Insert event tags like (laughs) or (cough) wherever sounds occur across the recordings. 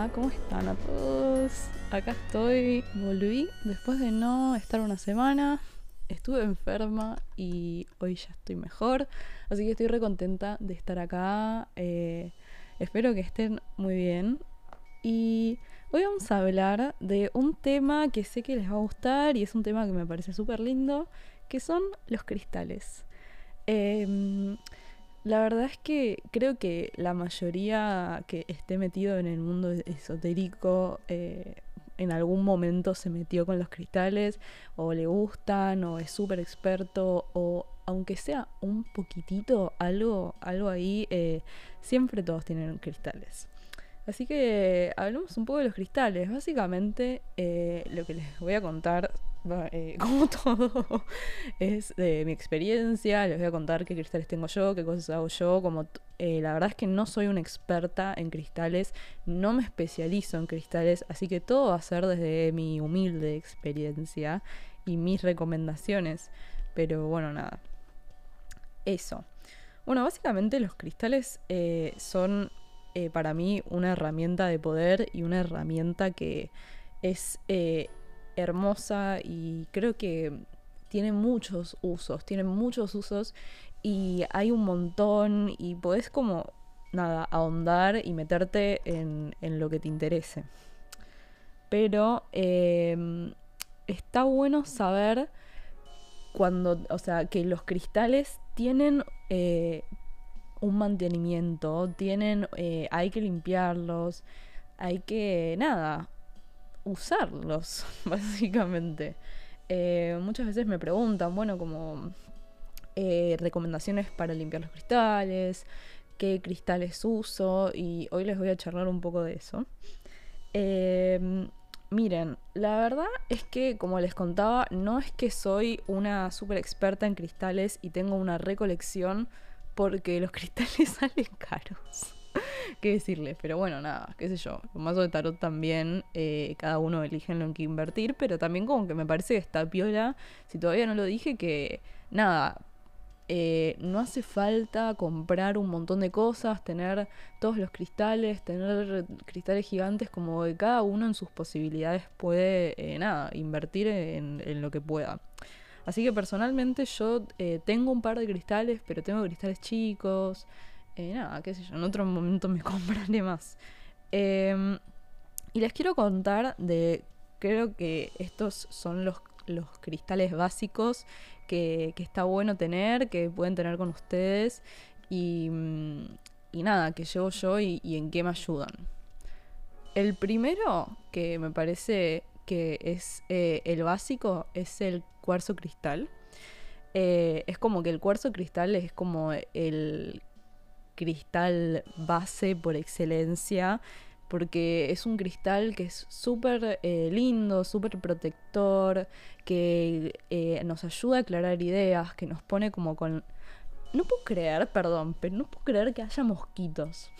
Ah, ¿cómo están a todos? Acá estoy, volví después de no estar una semana. Estuve enferma y hoy ya estoy mejor, así que estoy re contenta de estar acá. Eh, espero que estén muy bien. Y hoy vamos a hablar de un tema que sé que les va a gustar y es un tema que me parece súper lindo, que son los cristales. Em, la verdad es que creo que la mayoría que esté metido en el mundo esotérico eh, en algún momento se metió con los cristales o le gustan o es súper experto o aunque sea un poquitito algo, algo ahí, eh, siempre todos tienen cristales. Así que hablemos un poco de los cristales. Básicamente eh, lo que les voy a contar eh, (laughs) como todo, es de mi experiencia. Les voy a contar qué cristales tengo yo, qué cosas hago yo. Como eh, la verdad es que no soy una experta en cristales, no me especializo en cristales, así que todo va a ser desde mi humilde experiencia y mis recomendaciones. Pero bueno, nada. Eso. Bueno, básicamente los cristales eh, son para mí una herramienta de poder y una herramienta que es hermosa y creo que tiene muchos usos, tiene muchos usos y hay un montón y podés como, nada, ahondar y meterte en, lo que te interese. Pero em, está bueno saber cuando, o sea, que los cristales tienen eh, un mantenimiento, tienen, eh, hay que limpiarlos, hay que, nada, usarlos, (laughs) básicamente. Eh, muchas veces me preguntan, bueno, como eh, recomendaciones para limpiar los cristales, qué cristales uso, y hoy les voy a charlar un poco de eso. Em, miren, la verdad es que, como les contaba, no es que soy una super experta en cristales y tengo una recolección porque los (laughs) cristales salen caros. (laughs) qué decirles. Pero bueno, nada, qué sé yo. Con mazo de tarot también, eh, cada uno elige en lo que invertir, pero también como que me parece que está piola, si todavía no lo dije, que nada, eh, no hace falta comprar un montón de cosas, tener todos los cristales, tener cristales gigantes, como que cada uno en sus posibilidades puede, eh, nada, invertir en, lo que pueda. Así que personalmente yo tengo un par de cristales, pero tengo cristales chicos, eh, nada, qué sé yo, en otro momento me (laughs) compraré más. Em, y les quiero contar de, creo que estos son los, los cristales básicos que, está bueno tener, que pueden tener con ustedes y, mm, y nada, que llevo yo y, en qué me ayudan. El primero que me parece que es eh, el básico es el cuarzo cristal. Eh, es como que el cuarzo cristal es como el cristal base por excelencia, porque es un cristal que es súper eh, lindo, súper protector, que eh, nos ayuda a aclarar ideas, que nos pone como con... No puedo creer, perdón, pero no puedo creer que haya mosquitos.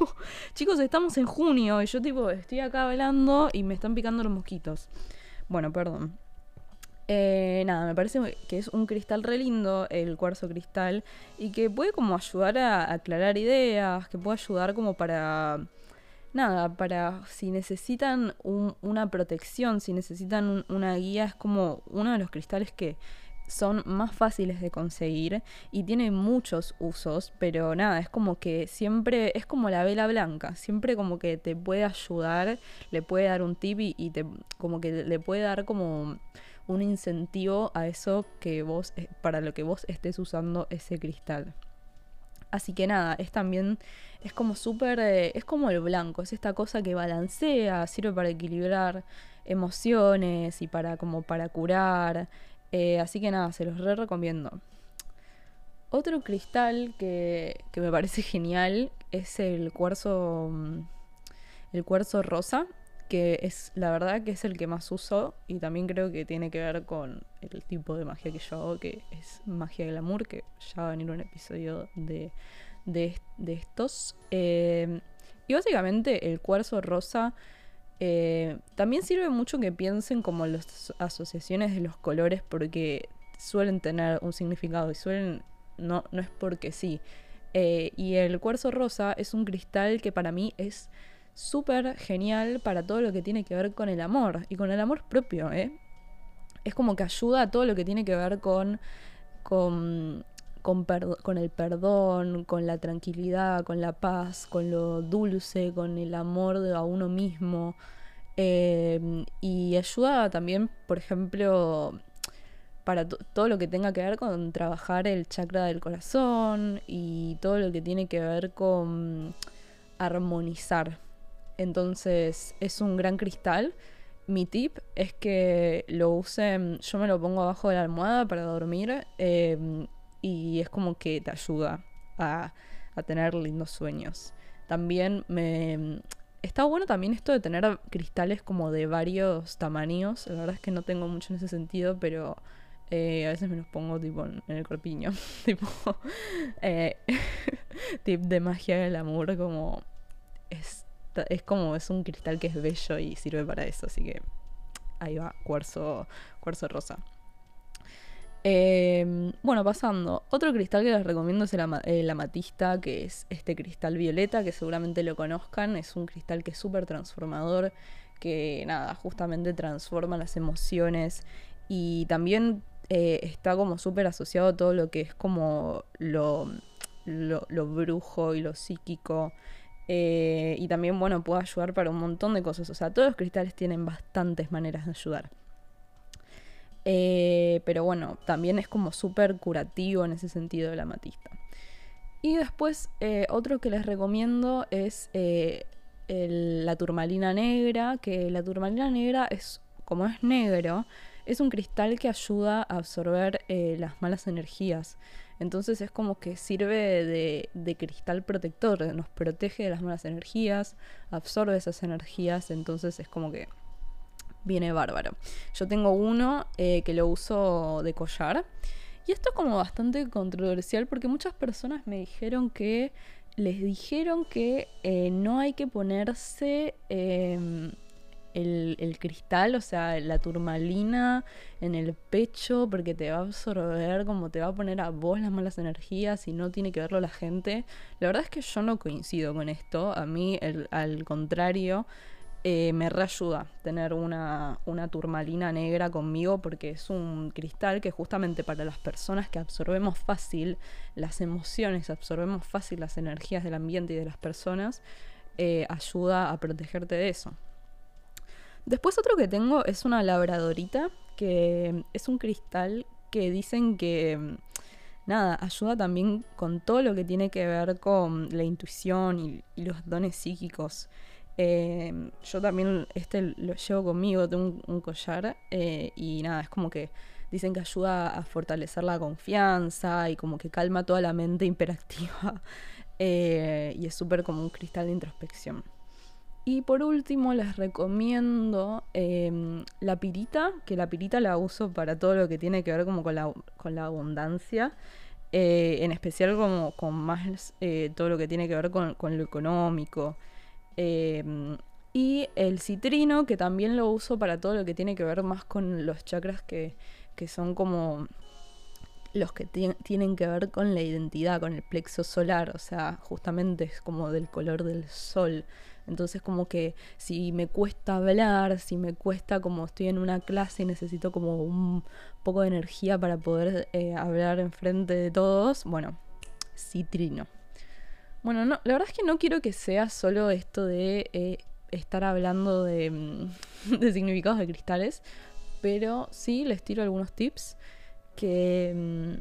(laughs) Chicos, estamos en junio y yo tipo estoy acá velando y me están picando los mosquitos. Bueno, perdón. Eh, nada, me parece que es un cristal re lindo, el cuarzo cristal, y que puede como ayudar a aclarar ideas, que puede ayudar como para, nada, para si necesitan una protección, si necesitan una guía, es como uno de los cristales que son más fáciles de conseguir y tiene muchos usos, pero nada, es como que siempre, es como la vela blanca, siempre como que te puede ayudar, le puede dar un tip y, y te, como que le puede dar como un incentivo a eso que vos, eh, para lo que vos estés usando ese cristal. Así que nada, es también, es como súper, eh, es como el blanco, es esta cosa que balancea, sirve para equilibrar emociones y para como para curar. Eh, así que nada, se los re recomiendo. Otro cristal que, que me parece (laughs) genial es el cuarzo, mm, el cuarzo rosa que es la verdad que es el que más uso y también creo que tiene que ver con el tipo de magia que yo hago, que es magia glamour, que ya va a venir un episodio de, de, estos. Eh, y básicamente el cuarzo rosa eh, también sirve mucho que piensen como las asociaciones de los colores porque suelen tener un significado y suelen, no, no es porque sí. Eh, y el cuarzo rosa es un cristal que para mí es súper genial para todo lo que tiene que ver con el amor y con el amor propio, ¿eh? Es como que ayuda a todo lo que tiene que ver con, con, con, el perdón, con la tranquilidad, con la paz, con lo dulce, con el amor de a uno mismo. Eh, y ayuda también, por ejemplo, para todo lo que tenga que ver con trabajar el chakra del corazón y todo lo que tiene que ver con armonizar. Entonces es un gran cristal. Mi tip es que lo usen, yo me lo pongo abajo de la almohada para dormir em, y es como que te ayuda a, tener lindos sueños. También me, Está bueno también esto de tener cristales como de varios tamaños. La verdad es que no tengo mucho en ese sentido, pero eh, a veces me los pongo tipo en, el corpiño. (laughs) tipo, eh, (laughs) tip de magia del amor, como es, es como es un cristal que es bello y sirve para eso. Así que ahí va, cuarzo, cuarzo rosa. Em, bueno, pasando. Otro cristal que les recomiendo es el, amatista, que es este cristal violeta, que seguramente lo conozcan. Es un cristal que es súper transformador, que nada, justamente transforma las emociones y también eh, está como súper asociado a todo lo que es como lo, lo, brujo y lo psíquico. Eh, y también, bueno, puede ayudar para un montón de cosas. O sea, todos los cristales tienen bastantes maneras de ayudar. Eh, pero bueno, también es como súper curativo en ese sentido el amatista. Y después, eh, otro que les recomiendo es la turmalina negra, que la turmalina negra es, como es negro, es un cristal que ayuda a absorber las malas energías. Entonces es como que sirve de, de, cristal protector, nos protege de las malas energías, absorbe esas energías, entonces es como que viene bárbaro. Yo tengo uno eh, que lo uso de collar. Y esto es como bastante controversial porque muchas personas me dijeron que les dijeron que eh, no hay que ponerse em, el, cristal, o sea, la turmalina en el pecho porque te va a absorber, como te va a poner a vos las malas energías y no tiene que verlo la gente. La verdad es que yo no coincido con esto. A mí, el, al contrario, eh, me reayuda tener una, turmalina negra conmigo porque es un cristal que justamente para las personas que absorbemos fácil las emociones, absorbemos fácil las energías del ambiente y de las personas, eh, ayuda a protegerte de eso. Después otro que tengo es una labradorita, que es un cristal que dicen que nada, ayuda también con todo lo que tiene que ver con la intuición y los dones psíquicos. Em, yo también este lo llevo conmigo, tengo un, collar eh, y nada, es como que dicen que ayuda a fortalecer la confianza y como que calma toda la mente (laughs) hiperactiva eh, y es súper como un cristal de introspección. Y por último les recomiendo em, la pirita, que la pirita la uso para todo lo que tiene que ver como con la, con la abundancia. Eh, en especial como con más todo lo que tiene que ver con, con lo económico. Em, y el citrino, que también lo uso para todo lo que tiene que ver más con los chakras que, son como los que tienen que ver con la identidad, con el plexo solar, o sea, justamente es como del color del sol. Entonces como que si me cuesta hablar, si me cuesta como estoy en una clase y necesito como un poco de energía para poder eh, hablar enfrente de todos, bueno, citrino. Bueno, no, la verdad es que no quiero que sea solo esto de eh, estar hablando de, mm, (laughs) de, significados de cristales, pero sí les tiro algunos tips que, mm,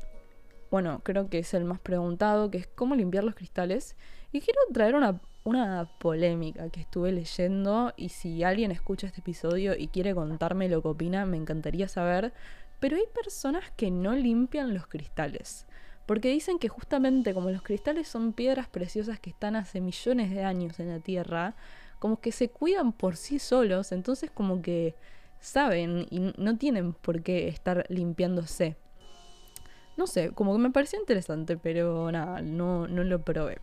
bueno, creo que es el más preguntado, que es cómo limpiar los cristales. Y quiero traer una, una polémica que estuve leyendo y si alguien escucha este episodio y quiere contarme lo que opina, me encantaría saber. Pero hay personas que no limpian los cristales. Porque dicen que justamente como los cristales son piedras preciosas que están hace millones de años en la Tierra, como que se cuidan por sí solos, entonces como que saben y no tienen por qué estar limpiándose. No sé, como que me pareció interesante, pero nada, no, no lo probé.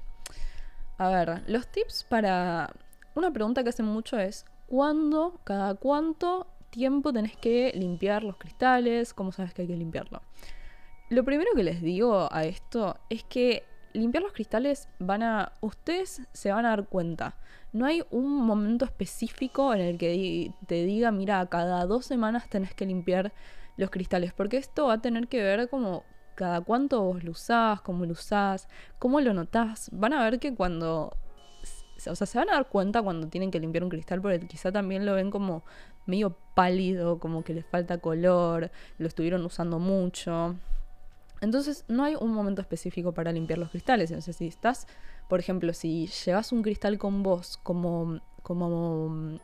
A ver, los tips para... Una pregunta que hacen mucho es, ¿cuándo, cada cuánto tiempo tenés que limpiar los cristales? ¿Cómo sabes que hay que limpiarlo? Lo primero que les digo a esto es que limpiar los cristales van a... Ustedes se van a dar cuenta. No hay un momento específico en el que te diga, mira, cada dos semanas tenés que limpiar los cristales. Porque esto va a tener que ver como cada cuánto vos lo usás, cómo lo usás, cómo lo notás. Van a ver que cuando o sea, se van a dar cuenta cuando tienen que limpiar un cristal porque quizá también lo ven como medio pálido, como que les falta color, lo estuvieron usando mucho. Entonces no hay un momento específico para limpiar los cristales. Entonces si estás, por ejemplo, si llevas un cristal con vos como, como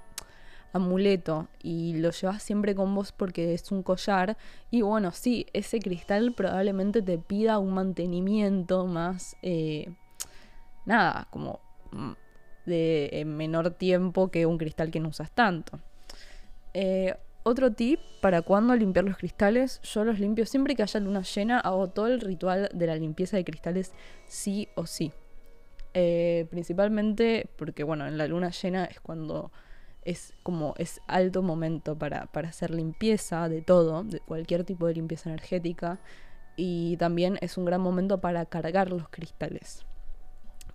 amuleto y lo llevas siempre con vos porque es un collar y bueno, sí, ese cristal probablemente te pida un mantenimiento más, eh, nada, como mm, de menor tiempo que un cristal que no usas tanto. Eh, otro tip para cuando limpiar los cristales, yo los limpio siempre que haya luna llena, hago todo el ritual de la limpieza de cristales sí o sí. Eh, principalmente porque bueno, en la luna llena es cuando es como es alto momento para, para hacer limpieza de todo, de cualquier tipo de limpieza energética. Y también es un gran momento para cargar los cristales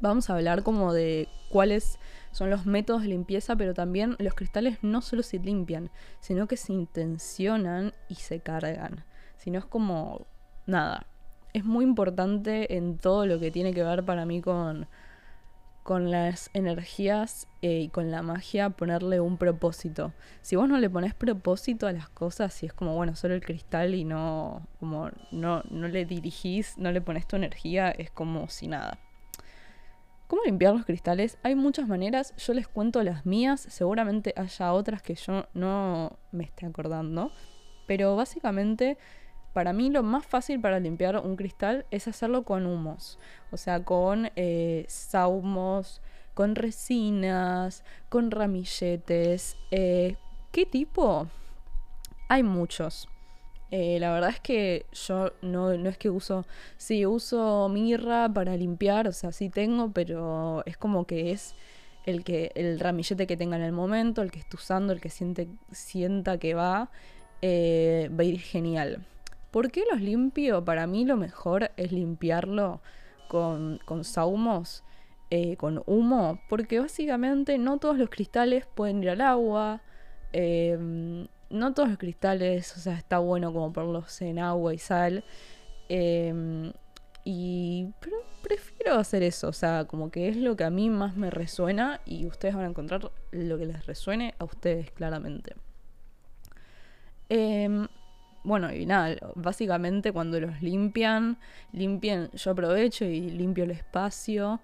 vamos a hablar como de cuáles son los métodos de limpieza, pero también los cristales no solo se limpian, sino que se intencionan y se cargan. Si no es como nada. Es muy importante en todo lo que tiene que ver para mí con, con las energías eh, y con la magia ponerle un propósito. Si vos no le pones propósito a las cosas, si es como, bueno, solo el cristal y no, como, no, no le dirigís, no le pones tu energía, es como si nada. ¿Cómo limpiar los cristales? Hay muchas maneras, yo les cuento las mías, seguramente haya otras que yo no me esté acordando, pero básicamente para mí lo más fácil para limpiar un cristal es hacerlo con humos, o sea, con eh, saumos, con resinas, con ramilletes. Eh, ¿Qué tipo? Hay muchos. Eh, la verdad es que yo no, no es que uso, sí, uso mirra para limpiar, o sea, sí tengo, pero es como que es el que el ramillete que tenga en el momento, el que esté usando, el que siente, sienta que va, eh, va a ir genial. ¿Por qué los limpio? Para mí lo mejor es limpiarlo con, con saumos, eh, con humo, porque básicamente no todos los cristales pueden ir al agua. Eh, no todos los cristales, o sea, está bueno como ponerlos en agua y sal. Em, y pero prefiero hacer eso, o sea, como que es lo que a mí más me resuena y ustedes van a encontrar lo que les resuene a ustedes claramente. Em, bueno, y nada, básicamente cuando los limpian, limpian, yo aprovecho y limpio el espacio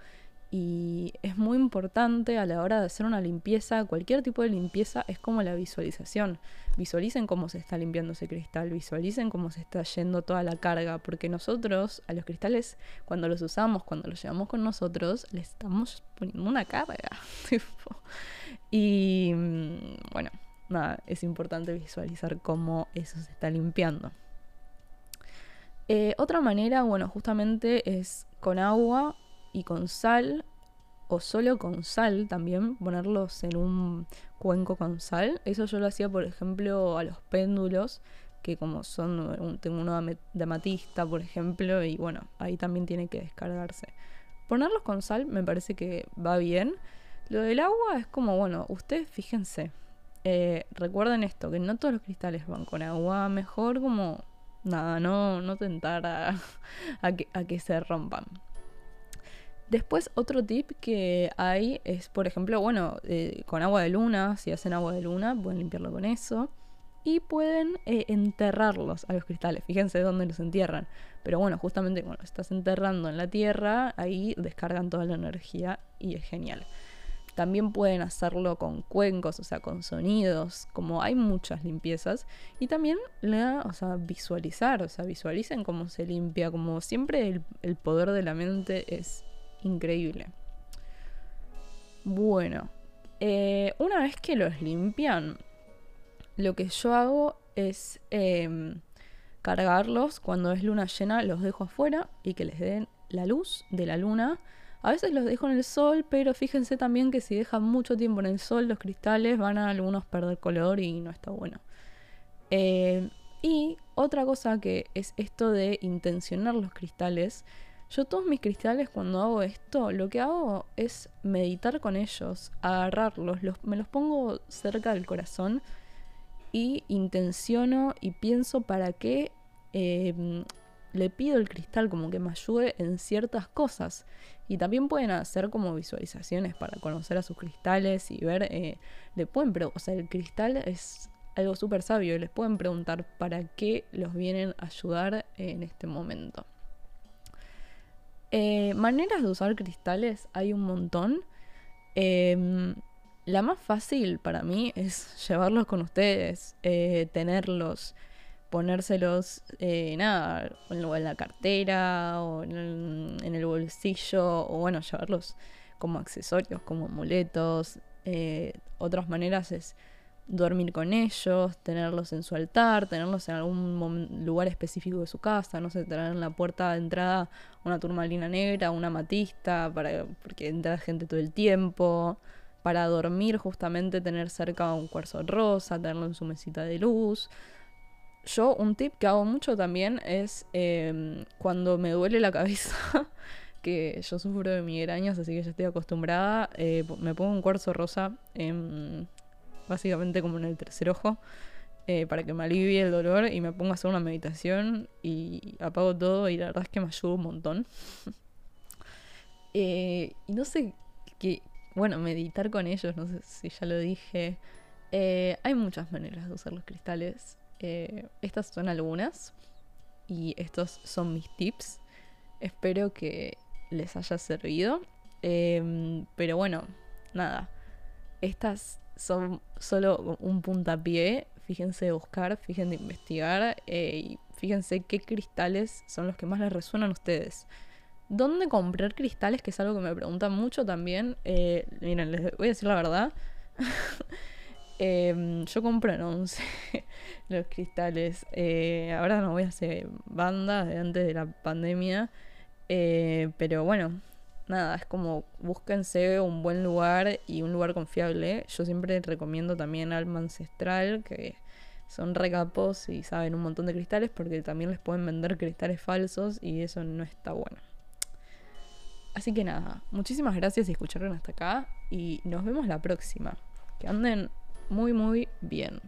y es muy importante a la hora de hacer una limpieza, cualquier tipo de limpieza es como la visualización. Visualicen cómo se está limpiando ese cristal, visualicen cómo se está yendo toda la carga, porque nosotros a los cristales cuando los usamos, cuando los llevamos con nosotros, les estamos poniendo una carga. (laughs) y mm, bueno, nada, es importante visualizar cómo eso se está limpiando. Eh, otra manera, bueno, justamente es con agua y con sal o solo con sal también, ponerlos en un cuenco con sal. Eso yo lo hacía, por ejemplo, a los péndulos, que como son, tengo uno de amatista, por ejemplo, y bueno, ahí también tiene que descargarse. Ponerlos con sal me parece que va bien. Lo del agua es como, bueno, ustedes fíjense. Eh, recuerden esto, que no todos los cristales van con agua. Mejor como, nada, no, no tentar (laughs) a, que, se rompan. Después otro tip que hay es, por ejemplo, bueno, eh, con agua de luna, si hacen agua de luna, pueden limpiarlo con eso. Y pueden eh, enterrarlos a los cristales. Fíjense dónde los entierran. Pero bueno, justamente cuando estás enterrando en la tierra, ahí descargan toda la energía y es genial. También pueden hacerlo con cuencos, o sea, con sonidos, como hay muchas limpiezas. Y también o sea, visualizar, o sea, visualicen cómo se limpia, como siempre el poder de la mente es increíble. Bueno, eh, una vez que los limpian, lo que yo hago es em, cargarlos cuando es luna llena, los dejo afuera y que les den la luz de la luna. A veces los dejo en el sol, pero fíjense también que si dejan mucho tiempo en el sol, los cristales van a algunos perder color y no está bueno. Em, y otra cosa que es esto de intencionar los cristales Yo todos mis cristales cuando hago esto, lo que hago es meditar con ellos, agarrarlos, me los pongo cerca del corazón y intenciono y pienso para qué em, le pido el cristal como que me ayude en ciertas cosas. Y también pueden hacer como visualizaciones para conocer a sus cristales y ver, eh, le pueden, pero, o sea, el cristal es algo súper sabio y les pueden preguntar para qué los vienen a ayudar en este momento. Eh, maneras de usar cristales hay un montón. Em, la más fácil para mí es (laughs) llevarlos con ustedes, eh, tenerlos, ponérselos, eh, nada, en la cartera o en el, bolsillo, o bueno, llevarlos como accesorios, como amuletos. otras maneras es dormir con ellos, tenerlos en su altar, tenerlos en algún lugar específico de su casa, no sé, tener en la puerta de entrada una turmalina negra, una matista, para, porque entra gente todo el tiempo, para dormir justamente tener cerca un cuarzo rosa, tenerlo en su mesita de luz. Yo un tip que hago mucho también es em, cuando me duele la cabeza, (laughs) que yo sufro de migrañas, así que ya estoy acostumbrada, eh, me pongo un cuarzo rosa en básicamente como en el tercer ojo, eh, para que me alivie el dolor y me ponga a hacer una meditación y apago todo y la verdad es que me ayuda un montón. (laughs) Eh, y no sé qué, bueno, meditar con ellos, no sé si ya lo dije. Hay muchas maneras de usar los cristales. Estas son algunas y estos son mis tips. Espero que les haya servido. pero bueno, nada. Estas son solo un puntapié. Fíjense de buscar, fíjense investigar eh, y fíjense qué cristales son los que más les resuenan a ustedes. ¿Dónde comprar cristales? Que es algo que me preguntan mucho también. Eh, miren, les voy a decir la verdad. (laughs) Em, yo compro en 11 (laughs) los cristales. Eh, ahora no voy a hacer bandas de antes de la pandemia. pero bueno, nada, es como búsquense un buen lugar y un lugar confiable. Yo siempre recomiendo también Alma Ancestral, que son recapos y saben un montón de cristales, porque también les pueden vender cristales falsos y eso no está bueno. Así que nada, muchísimas gracias si escucharon hasta acá y nos vemos la próxima. Que anden muy muy bien.